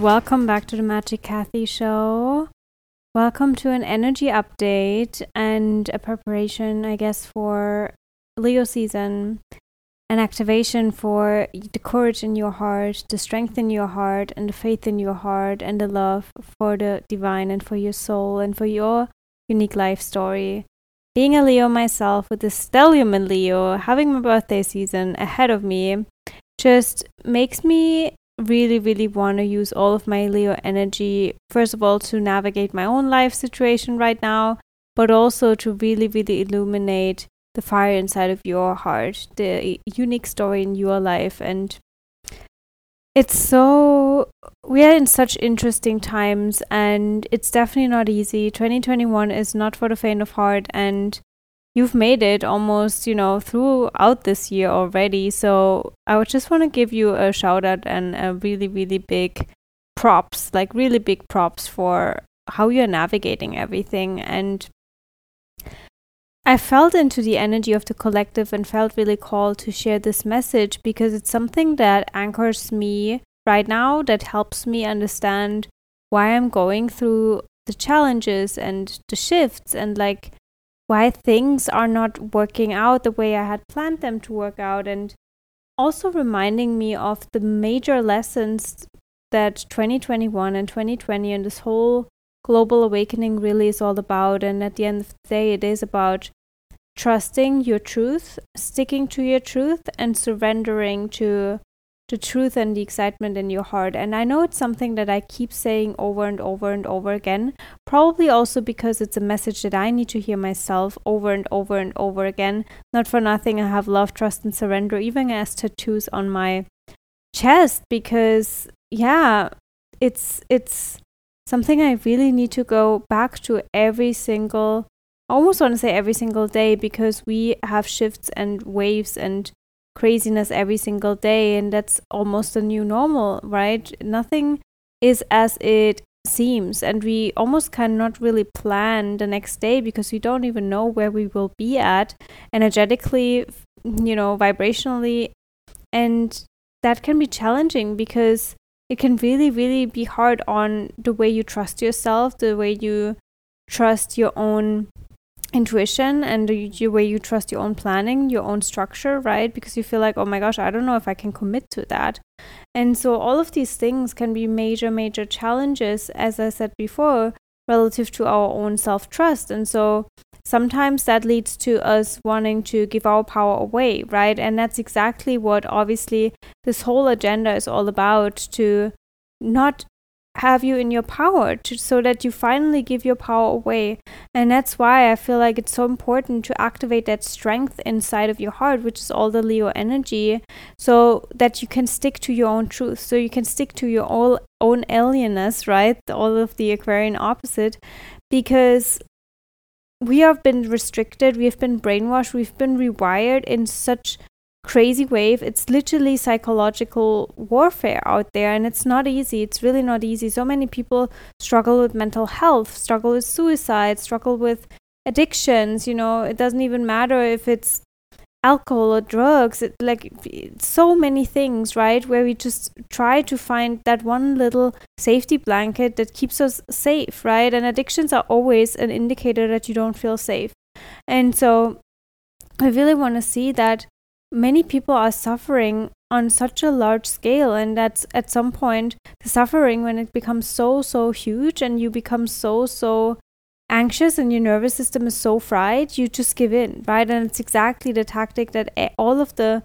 Welcome back to the Magic Kathi Show. Welcome to an energy update and a preparation, I guess, for Leo season, an activation for the courage in your heart, the strength in your heart, and the faith in your heart, and the love for the divine and for your soul and for your unique life story. Being a Leo myself with the stellium in Leo, having my birthday season ahead of me, just makes me really, really want to use all of my Leo energy, first of all, to navigate my own life situation right now, but also to really, really illuminate the fire inside of your heart, the unique story in your life. And it's so, we are in such interesting times, and it's definitely not easy. 2021 is not for the faint of heart, and you've made it almost, you know, throughout this year already. So I would just want to give you a shout out and a really, really big props, like really big props for how you're navigating everything. And I felt into the energy of the collective and felt really called to share this message because it's something that anchors me right now, that helps me understand why I'm going through the challenges and the shifts and like why things are not working out the way I had planned them to work out, and also reminding me of the major lessons that 2021 and 2020 and this whole global awakening really is all about. And at the end of the day, it is about trusting your truth, sticking to your truth, and surrendering to the truth and the excitement in your heart. And I know it's something that I keep saying over and over and over again, probably also because it's a message that I need to hear myself over and over and over again. Not for nothing, I have love, trust, and surrender, even as tattoos on my chest, because yeah, it's it's something I really need to go back to every single I almost want to say every single day because we have shifts and waves and craziness every single day and that's almost a new normal right? Nothing is as it seems and we almost cannot really plan the next day because we don't even know where we will be at energetically you know vibrationally and that can be challenging because it can really really be hard on the way you trust yourself the way you trust your own intuition and the way you trust your own planning, your own structure, right? Because you feel like, oh my gosh, I don't know if I can commit to that. And so all of these things can be major, major challenges, as I said before, relative to our own self trust. And so sometimes that leads to us wanting to give our power away, right? And that's exactly what obviously this whole agenda is all about to not have you in your power to, so that you finally give your power away. And that's why I feel like it's so important to activate that strength inside of your heart, which is all the Leo energy, so that you can stick to your own truth, so you can stick to your all, own alienness, right? All of the Aquarian opposite, because we have been restricted, we've been brainwashed, we've been rewired in such crazy wave. It's literally psychological warfare out there, and it's not easy. It's really not easy. So many people struggle with mental health, struggle with suicide, struggle with addictions. You know, it doesn't even matter if it's alcohol or drugs it, like so many things right where we just try to find that one little safety blanket that keeps us safe right and addictions are always an indicator that you don't feel safe and so i really want to see that many people are suffering on such a large scale and that's at some point the suffering when it becomes so so huge and you become so so anxious and your nervous system is so fried you just give in right? And it's exactly the tactic that all of the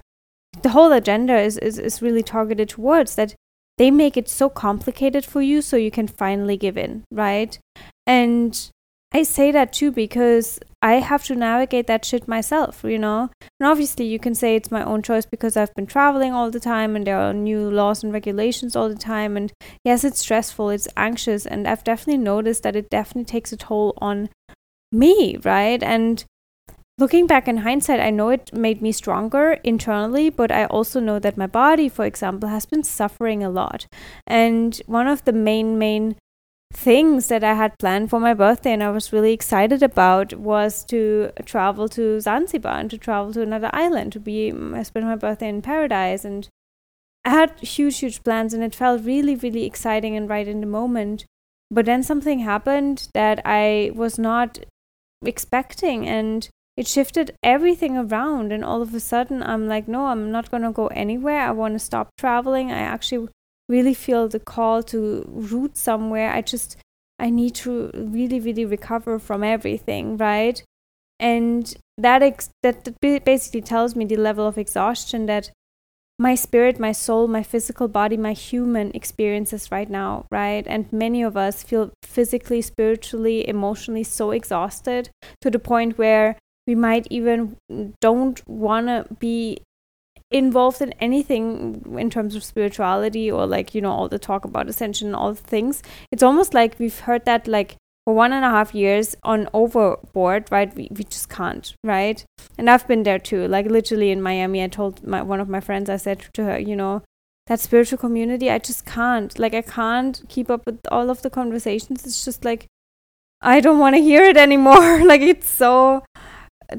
the whole agenda is is, is really targeted towards that they make it so complicated for you so you can finally give in right? And I say that too because I have to navigate that shit myself, you know? And obviously, you can say it's my own choice because I've been traveling all the time and there are new laws and regulations all the time. And yes, it's stressful, it's anxious. And I've definitely noticed that it definitely takes a toll on me, right? And looking back in hindsight, I know it made me stronger internally, but I also know that my body, for example, has been suffering a lot. And one of the main, main things that I had planned for my birthday and I was really excited about was to travel to Zanzibar and to travel to another island to be I spend my birthday in paradise and I had huge, huge plans and it felt really, really exciting and right in the moment. But then something happened that I was not expecting and it shifted everything around. And all of a sudden, I'm like, no, I'm not going to go anywhere. I want to stop traveling. I actually really feel the call to root somewhere. I just, I need to really, really recover from everything, right? And that ex- that basically tells me the level of exhaustion that my spirit, my soul, my physical body, my human experiences right now, right? And many of us feel physically, spiritually, emotionally so exhausted to the point where we might even don't want to be involved in anything in terms of spirituality or like you know all the talk about ascension and all the things it's almost like we've heard that like for one and a half years on overboard, right? We, we just can't, right? And I've been there too. Like literally in Miami, I told my one of my friends, I said to her, you know, that spiritual community, I just can't. Like I can't keep up with all of the conversations. It's just like I don't want to hear it anymore. like it's so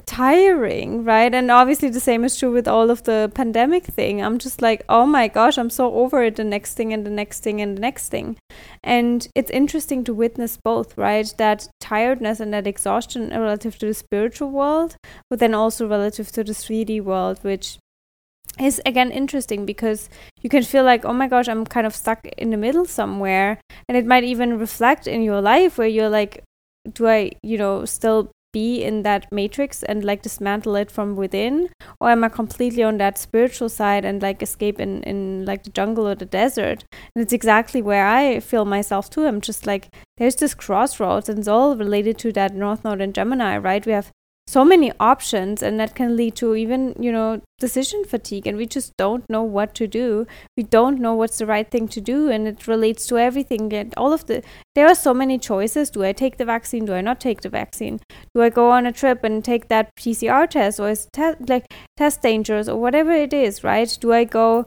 tiring, right? And obviously the same is true with all of the pandemic thing. I'm just like, oh my gosh, I'm so over it. The next thing and the next thing and the next thing. And it's interesting to witness both, right? That tiredness and that exhaustion relative to the spiritual world, but then also relative to the 3D world, which is again interesting because you can feel like, oh my gosh, I'm kind of stuck in the middle somewhere. And it might even reflect in your life where you're like, do I, you know, still be in that matrix and like dismantle it from within? Or am i completely on that spiritual side and like escape in in like the jungle or the desert? And it's exactly where i feel myself too. I'm just like there's this crossroads and it's all related to that north node and gemini right? We have so many options and that can lead to even you know decision fatigue and we just don't know what to do. We don't know what's the right thing to do and it relates to everything and all of the there are so many choices. Do i take the vaccine? Do i not take the vaccine? Do i go on a trip and take that pcr test or is te- like test dangerous or whatever it is right? Do i go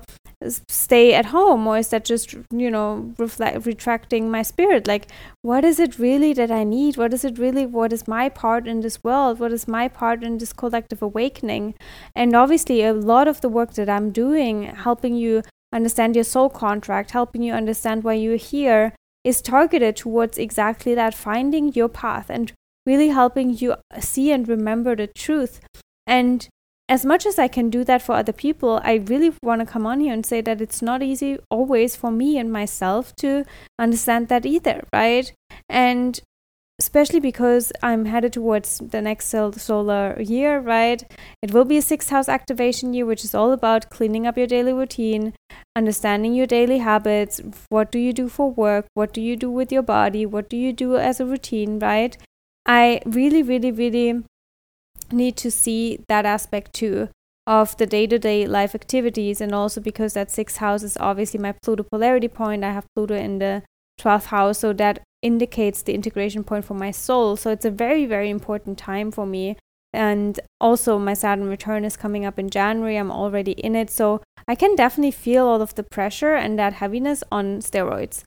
stay at home or is that just you know reflect retracting my spirit? Like what is it really that i need? What is it really what is my part in this world? What is my part in this collective awakening? And obviously a lot of the work that i'm doing helping you understand your soul contract helping you understand why you're here is targeted towards exactly that finding your path and really helping you see and remember the truth. And as much as I can do that for other people, I really want to come on here and say that it's not easy always for me and myself to understand that either, right? And especially because I'm headed towards the next solar year, right? It will be a sixth house activation year, which is all about cleaning up your daily routine, understanding your daily habits. What do you do for work? What do you do with your body? What do you do as a routine, right? I really, really, really need to see that aspect too of the day-to-day life activities and also because that sixth house is obviously my pluto polarity point i have pluto in the 12th house so that indicates the integration point for my soul. So it's a very very important time for me. And also my saturn return is coming up in january i'm already in it. So i can definitely feel all of the pressure and that heaviness on steroids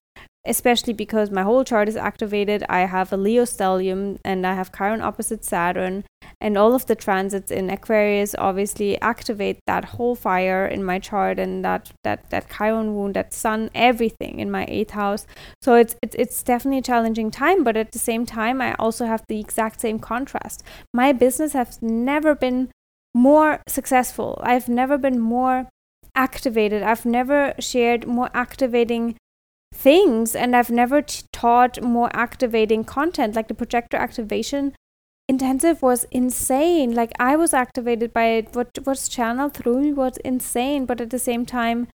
especially because my whole chart is activated. I have a Leo stellium and I have Chiron opposite Saturn, and all of the transits in Aquarius obviously activate that whole fire in my chart and that that that Chiron wound, that Sun, everything in my eighth house. So it's it's it's definitely a challenging time, but at the same time, I also have the exact same contrast. My business has never been more successful. I've never been more activated. I've never shared more activating things and I've never t- taught more activating content like the projector activation intensive was insane like I was activated by it what was channeled through me was insane but at the same time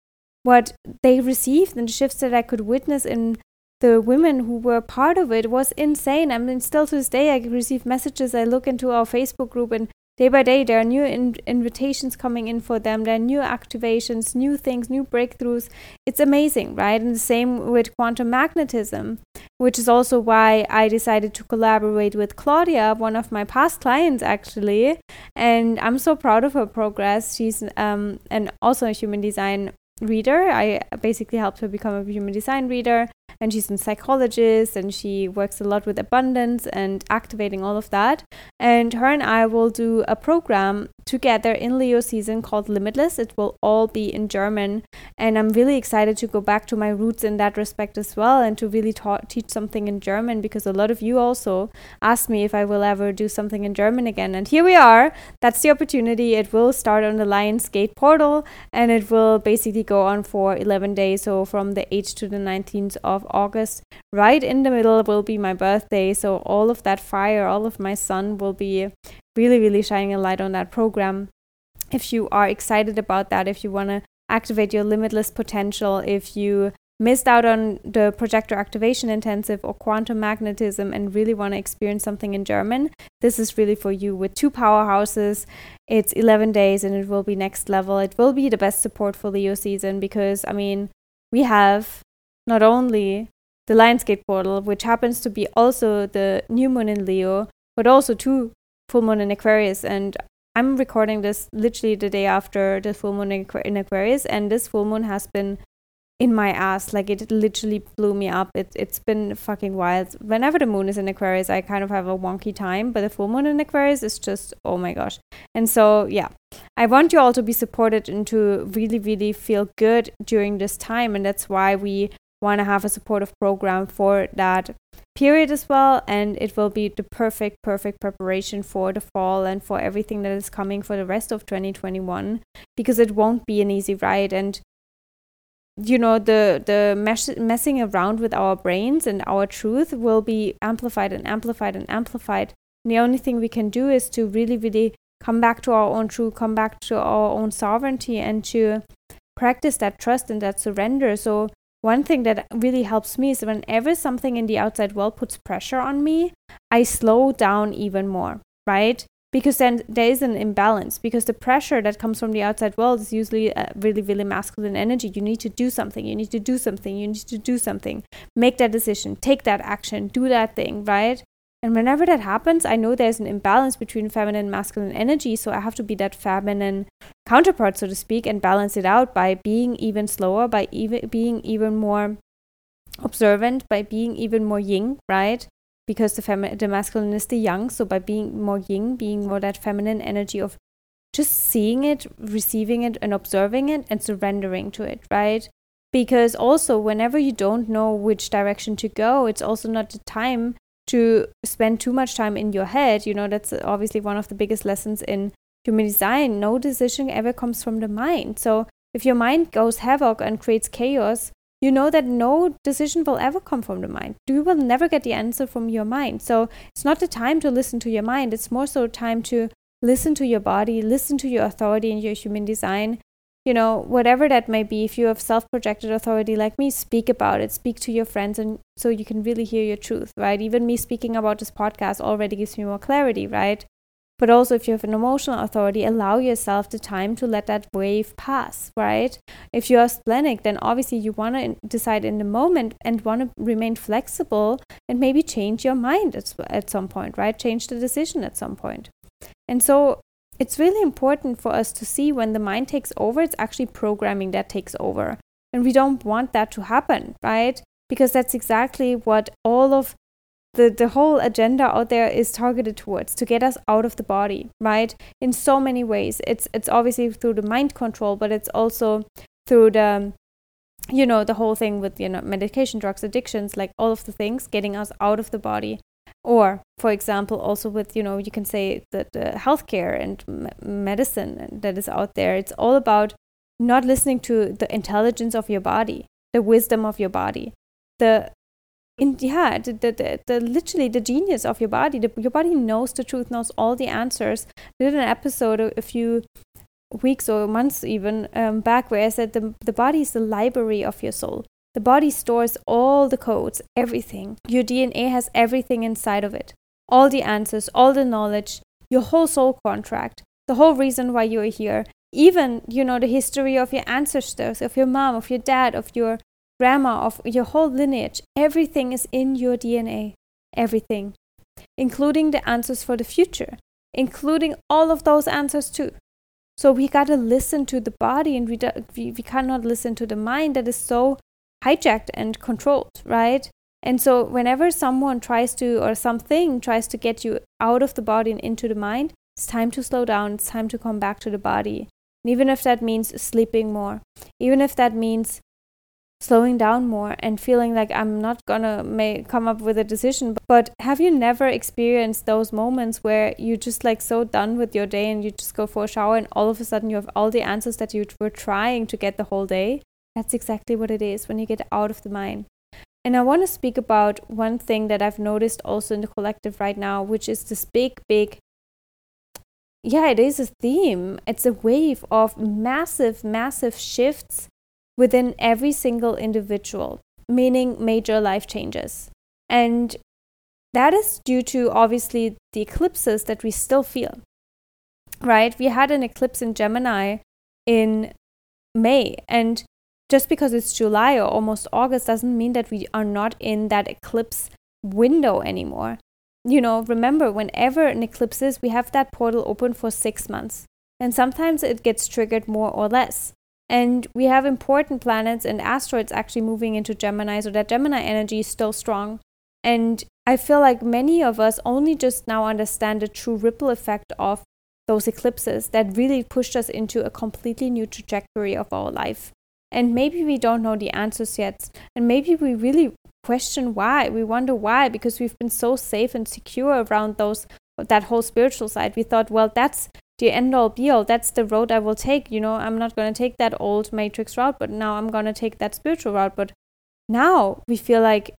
what they received and the shifts that I could witness in the women who were part of it was insane. I mean, still to this day, I receive messages. I look into our Facebook group, and day by day there are new in- invitations coming in for them. There are new activations new things new breakthroughs. It's amazing right? And the same with quantum magnetism which is also why i decided to collaborate with claudia one of my past clients actually. And i'm so proud of her progress. She's um, and also a human design reader. I basically helped her become a human design reader and she's a psychologist and she works a lot with abundance and activating all of that. And her and I will do a program together in Leo season called Limitless. It will all be in German, and I'm really excited to go back to my roots in that respect as well and to really ta- teach something in German because a lot of you also asked me if I will ever do something in German again. And here we are. That's the opportunity. It will start on the Lionsgate portal and it will basically go on for 11 days. So from the 8th to the 19th of August, right in the middle will be my birthday. So all of that fire, all of my sun will be really, really shining a light on that program. If you are excited about that, if you want to activate your limitless potential, if you missed out on the projector activation intensive or quantum magnetism and really want to experience something in German, this is really for you with two powerhouses. It's 11 days and it will be next level. It will be the best support for Leo season because, I mean, we have not only the Lionsgate portal, which happens to be also the new moon in Leo, but also two full moon in Aquarius. And I'm recording this literally the day after the full moon in Aquarius, and this full moon has been in my ass. Like it literally blew me up. It, it's been fucking wild. Whenever the moon is in Aquarius, I kind of have a wonky time, but the full moon in Aquarius is just, oh my gosh. And so, yeah, I want you all to be supported and to really, really feel good during this time. And that's why we want to have a supportive program for that period as well. And it will be the perfect, perfect preparation for the fall and for everything that is coming for the rest of 2021 because it won't be an easy ride. And you know the the mess- messing around with our brains and our truth will be amplified and amplified and amplified and the only thing we can do is to really really come back to our own truth come back to our own sovereignty and to practice that trust and that surrender so one thing that really helps me is whenever something in the outside world puts pressure on me i slow down even more right? Because then there is an imbalance because the pressure that comes from the outside world is usually really really masculine energy. You need to do something you need to do something you need to do something. Make that decision take that action do that thing right and whenever that happens i know there's an imbalance between feminine and masculine energy so i have to be that feminine counterpart so to speak and balance it out by being even slower by even being even more observant by being even more yin right because the femi- the masculine is the yang. So by being more yin, being more that feminine energy of just seeing it, receiving it, and observing it, and surrendering to it, right? Because also, whenever you don't know which direction to go, it's also not the time to spend too much time in your head. You know, that's obviously one of the biggest lessons in human design. No decision ever comes from the mind. So if your mind goes havoc and creates chaos, you know that no decision will ever come from the mind. You will never get the answer from your mind. So it's not the time to listen to your mind. It's more so time to listen to your body, listen to your authority in your human design. You know, whatever that may be, if you have self projected authority like me, speak about it, speak to your friends, and so you can really hear your truth, right? Even me speaking about this podcast already gives me more clarity, right? But also, if you have an emotional authority, allow yourself the time to let that wave pass, right? If you are splenic, then obviously you want to decide in the moment and want to remain flexible and maybe change your mind at, at some point, right? Change the decision at some point. And so it's really important for us to see when the mind takes over, it's actually programming that takes over. And we don't want that to happen, right? Because that's exactly what all of the, the whole agenda out there is targeted towards to get us out of the body right in so many ways it's it's obviously through the mind control but it's also through the you know the whole thing with you know medication drugs addictions like all of the things getting us out of the body or for example also with you know you can say that the healthcare and medicine that is out there it's all about not listening to the intelligence of your body the wisdom of your body the in yeah the, the, the, the, literally the genius of your body. The, your body knows the truth knows all the answers. I did an episode a, a few weeks or months even um, back where i said the, the body is the library of your soul the body stores all the codes everything your dna has everything inside of it all the answers all the knowledge your whole soul contract the whole reason why you're here even you know the history of your ancestors of your mom of your dad of your grandma, of your whole lineage. Everything is in your DNA. Everything. Including the answers for the future. Including all of those answers too. So we got to listen to the body and we, do, we, we cannot listen to the mind that is so hijacked and controlled, right? And so, whenever someone tries to, or something tries to get you out of the body and into the mind, it's time to slow down. It's time to come back to the body. And even if that means sleeping more, even if that means slowing down more and feeling like I'm not gonna come up with a decision. But have you never experienced those moments where you're just like so done with your day and you just go for a shower and all of a sudden you have all the answers that you were trying to get the whole day? That's exactly what it is when you get out of the mind. And I want to speak about one thing that I've noticed also in the collective right now, which is this big, big yeah, it is a theme. It's a wave of massive, massive shifts within every single individual, meaning major life changes. And that is due to obviously the eclipses that we still feel, right? We had an eclipse in Gemini in May, and just because it's July or almost August doesn't mean that we are not in that eclipse window anymore. You know, remember, whenever an eclipse is, we have that portal open for six months. And sometimes it gets triggered more or less. And we have important planets and asteroids actually moving into Gemini, so that Gemini energy is still strong. And I feel like many of us only just now understand the true ripple effect of those eclipses that really pushed us into a completely new trajectory of our life. And maybe we don't know the answers yet. And maybe we really question why. We wonder why, because we've been so safe and secure around those that whole spiritual side. We thought, well, that's the end all be all. That's the road I will take. You know, I'm not going to take that old matrix route, but now I'm going to take that spiritual route. But now we feel like,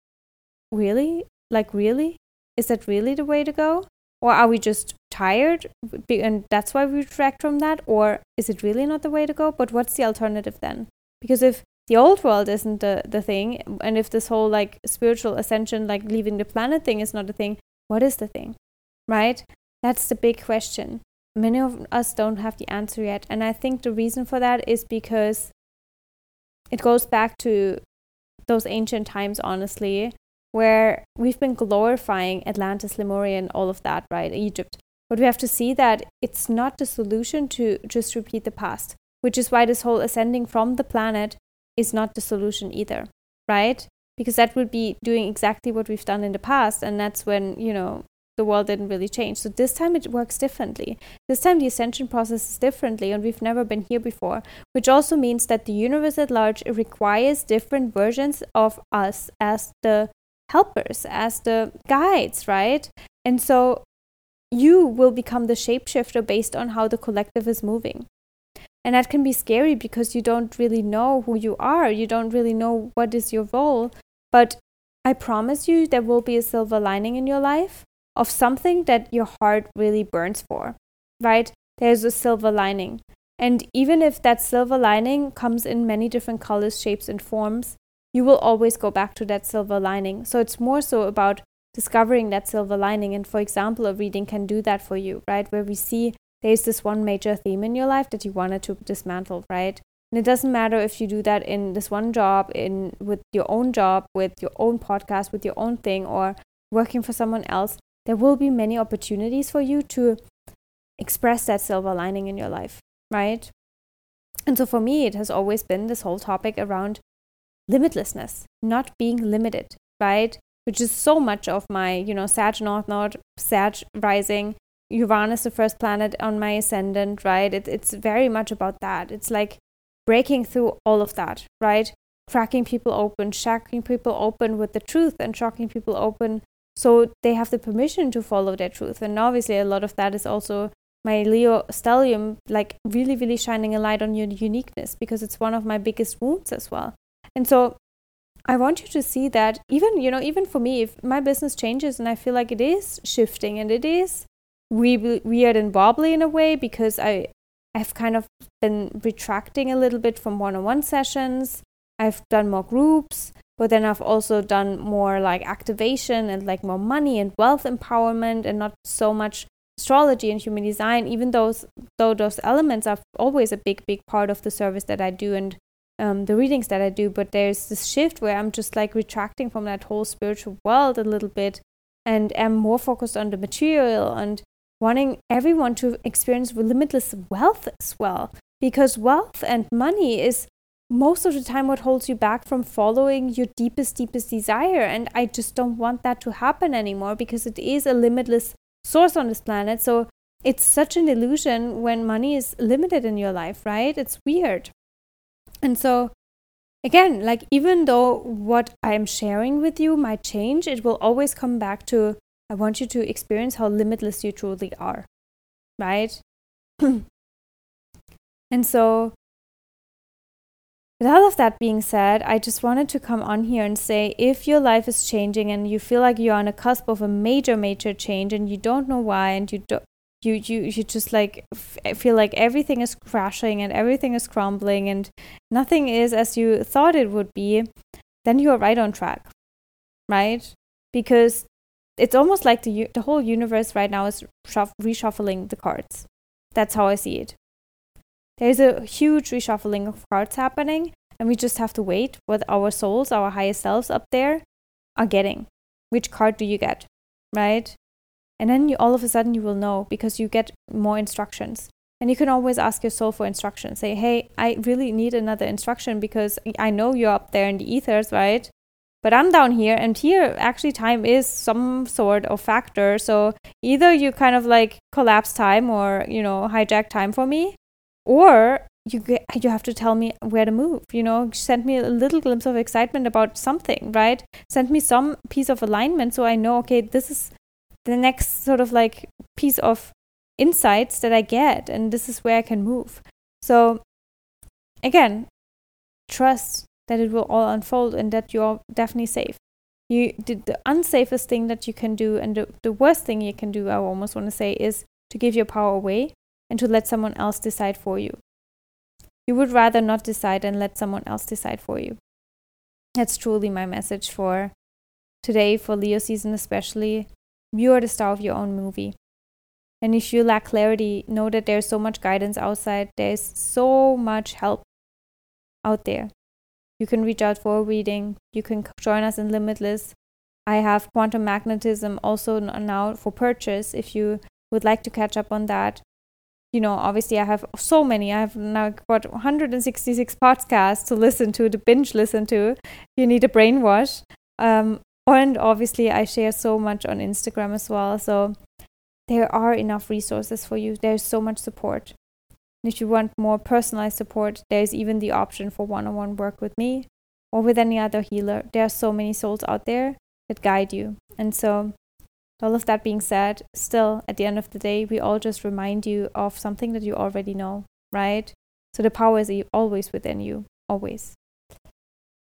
really? Like, really? Is that really the way to go? Or are we just tired and that's why we retract from that? Or is it really not the way to go? But what's the alternative then? Because if the old world isn't the, the thing, and if this whole like spiritual ascension, like leaving the planet thing is not a thing, what is the thing? Right? That's the big question many of us don't have the answer yet. And I think the reason for that is because it goes back to those ancient times, honestly, where we've been glorifying Atlantis, Lemuria, and all of that, right? Egypt. But we have to see that it's not the solution to just repeat the past, which is why this whole ascending from the planet is not the solution either, right? Because that would be doing exactly what we've done in the past. And that's when, you know, the world didn't really change. So this time it works differently. This time the ascension process is differently, and we've never been here before, which also means that the universe at large requires different versions of us as the helpers, as the guides, right? And so you will become the shapeshifter based on how the collective is moving. And that can be scary because you don't really know who you are. You don't really know what is your role. But I promise you, there will be a silver lining in your life of something that your heart really burns for, right? There's a silver lining. And even if that silver lining comes in many different colors, shapes, and forms, you will always go back to that silver lining. So it's more so about discovering that silver lining. And for example, a reading can do that for you, right? Where we see there's this one major theme in your life that you wanted to dismantle, right? And it doesn't matter if you do that in this one job, in with your own job, with your own podcast, with your own thing, or working for someone else there will be many opportunities for you to express that silver lining in your life, right? And so for me, it has always been this whole topic around limitlessness, not being limited, right? Which is so much of my, you know, Sag North Node, Sag rising, Uranus, the first planet on my ascendant, right? It, it's very much about that. It's like breaking through all of that, right? Cracking people open, shocking people open with the truth, and shocking people open so they have the permission to follow their truth. And obviously, a lot of that is also my Leo stellium, like really, really shining a light on your uniqueness because it's one of my biggest wounds as well. And so I want you to see that even, you know, even for me, if my business changes and I feel like it is shifting and it is weird and wobbly in a way because I, I've kind of been retracting a little bit from one on one sessions. I've done more groups but then I've also done more like activation and like more money and wealth empowerment and not so much astrology and human design, even those though those elements are always a big, big part of the service that I do and um, the readings that I do. But there's this shift where I'm just like retracting from that whole spiritual world a little bit and am more focused on the material and wanting everyone to experience limitless wealth as well. Because wealth and money is most of the time what holds you back from following your deepest, deepest desire. And I just don't want that to happen anymore because it is a limitless source on this planet. So it's such an illusion when money is limited in your life, right? It's weird. And so, again, like even though what I'm sharing with you might change, it will always come back to I want you to experience how limitless you truly are, right? and so, with all of that being said, I just wanted to come on here and say if your life is changing and you feel like you're on a cusp of a major, major change and you don't know why and you don't you you you just like f- feel like everything is crashing and everything is crumbling and nothing is as you thought it would be then you are right on track right because it's almost like the the whole universe right now is reshuffling the cards that's how i see it there's a huge reshuffling of cards happening, and we just have to wait what our souls, our highest selves up there, are getting. Which card do you get, right? And then you all of a sudden you will know because you get more instructions. And you can always ask your soul for instructions. Say, hey, I really need another instruction because I know you're up there in the ethers, right? But I'm down here, and here actually time is some sort of factor. So either you kind of like collapse time or, you know, hijack time for me, or you get, you have to tell me where to move you know? Send me a little glimpse of excitement about something right? Send me some piece of alignment so i know okay this is the next sort of like piece of insights that i get and this is where i can move. So again trust that it will all unfold and that you're definitely safe you the, the unsafest thing that you can do and the, the worst thing you can do i almost want to say is to give your power away and to let someone else decide for you. You would rather not decide and let someone else decide for you. That's truly my message for today, for Leo season especially. You are the star of your own movie. And if you lack clarity, know that there's so much guidance outside, there's so much help out there. You can reach out for a reading, you can join us in Limitless. I have quantum magnetism also now for purchase if you would like to catch up on that you know, obviously I have so many. I have now got 166 podcasts to listen to, to binge listen to. You need a brainwash. Um, and obviously I share so much on Instagram as well. So there are enough resources for you. There's so much support. And if you want more personalized support, there's even the option for one-on-one work with me or with any other healer. There are so many souls out there that guide you. And so all of that being said, still, at the end of the day, we all just remind you of something that you already know, right? So the power is always within you, always.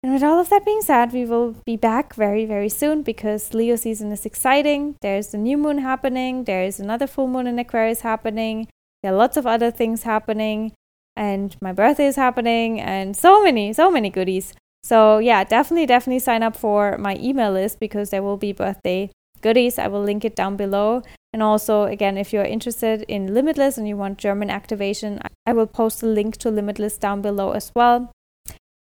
And with all of that being said, we will be back very, very soon because Leo season is exciting. There's the new moon happening, there is another full moon in Aquarius happening, there are lots of other things happening, and my birthday is happening, and so many, so many goodies. So, yeah, definitely, definitely sign up for my email list because there will be birthday goodies. I will link it down below. And also, again, if you're interested in Limitless and you want German activation, I will post a link to Limitless down below as well.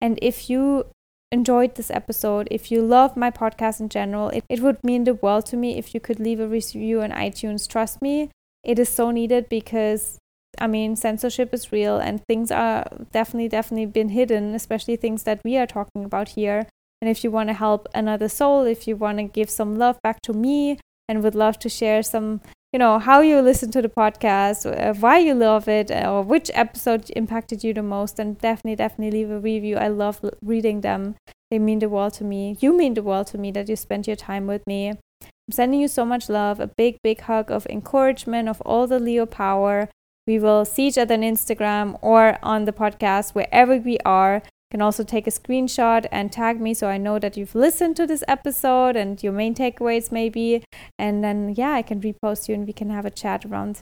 And if you enjoyed this episode, if you love my podcast in general, it, it would mean the world to me if you could leave a review on iTunes. Trust me, it is so needed because I mean, censorship is real and things are definitely, definitely been hidden, especially things that we are talking about here. And if you want to help another soul, if you want to give some love back to me and would love to share some, you know, how you listen to the podcast, uh, why you love it, or which episode impacted you the most, then definitely, definitely leave a review. I love reading them. They mean the world to me. You mean the world to me that you spent your time with me. I'm sending you so much love, a big, big hug of encouragement of all the Leo power. We will see each other on Instagram or on the podcast, wherever we are You can also take a screenshot and tag me so I know that you've listened to this episode and your main takeaways maybe. And then, yeah, I can repost you and we can have a chat around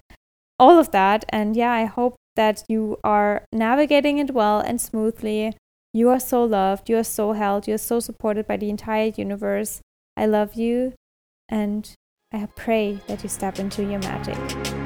all of that. And yeah, I hope that you are navigating it well and smoothly. You are so loved, you are so held, you are so supported by the entire universe. I love you and I pray that you step into your magic.